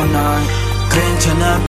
for night